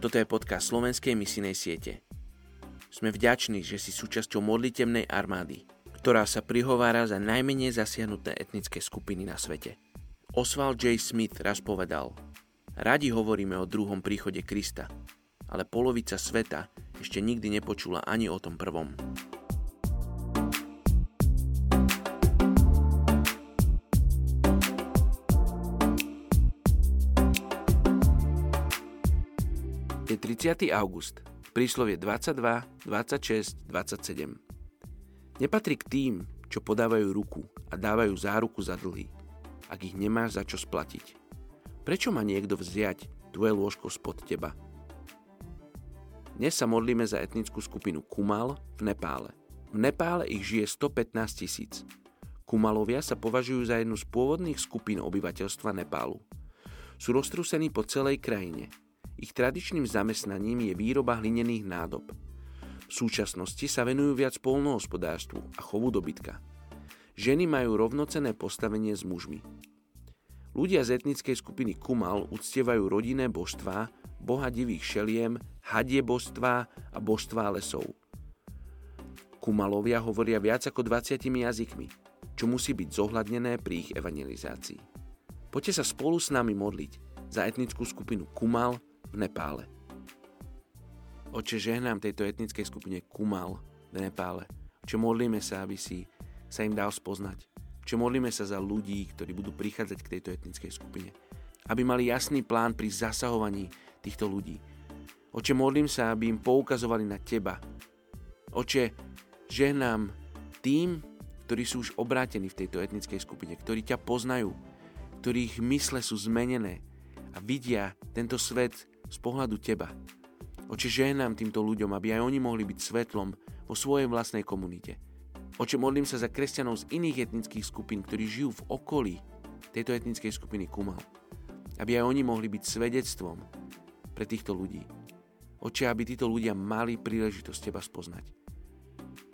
Toto je podcast slovenskej misijnej siete. Sme vďační, že si súčasťou modlitebnej armády, ktorá sa prihovára za najmenej zasiahnuté etnické skupiny na svete. Oswald J. Smith raz povedal, radi hovoríme o druhom príchode Krista, ale polovica sveta ešte nikdy nepočula ani o tom prvom. Je 30. august, príslovie 22, 26, 27. Nepatrí k tým, čo podávajú ruku a dávajú záruku za dlhy, ak ich nemáš za čo splatiť. Prečo má niekto vziať tvoje lôžko spod teba? Dnes sa modlíme za etnickú skupinu Kumal v Nepále. V Nepále ich žije 115 tisíc. Kumalovia sa považujú za jednu z pôvodných skupín obyvateľstva Nepálu. Sú roztrúsení po celej krajine – ich tradičným zamestnaním je výroba hlinených nádob. V súčasnosti sa venujú viac polnohospodárstvu a chovu dobytka. Ženy majú rovnocené postavenie s mužmi. Ľudia z etnickej skupiny Kumal uctievajú rodinné božstvá, boha divých šeliem, hadie božstvá a božstvá lesov. Kumalovia hovoria viac ako 20 jazykmi, čo musí byť zohľadnené pri ich evangelizácii. Poďte sa spolu s nami modliť za etnickú skupinu Kumal v Nepále. Oče, žehnám tejto etnickej skupine Kumal v Nepále. Oče, modlíme sa, aby si sa im dal spoznať. Oče, modlíme sa za ľudí, ktorí budú prichádzať k tejto etnickej skupine. Aby mali jasný plán pri zasahovaní týchto ľudí. Oče, modlím sa, aby im poukazovali na Teba. Oče, žehnám tým, ktorí sú už obrátení v tejto etnickej skupine, ktorí ťa poznajú, ktorých mysle sú zmenené a vidia tento svet z pohľadu teba. Oče, žehnám týmto ľuďom, aby aj oni mohli byť svetlom vo svojej vlastnej komunite. Oče, modlím sa za kresťanov z iných etnických skupín, ktorí žijú v okolí tejto etnickej skupiny Kumal. Aby aj oni mohli byť svedectvom pre týchto ľudí. Oče, aby títo ľudia mali príležitosť Teba spoznať.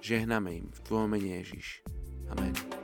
Žehname im v Tvojom mene Ježiš. Amen.